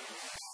you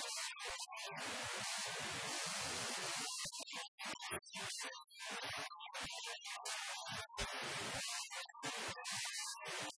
ハハハハ!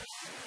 I'm sorry.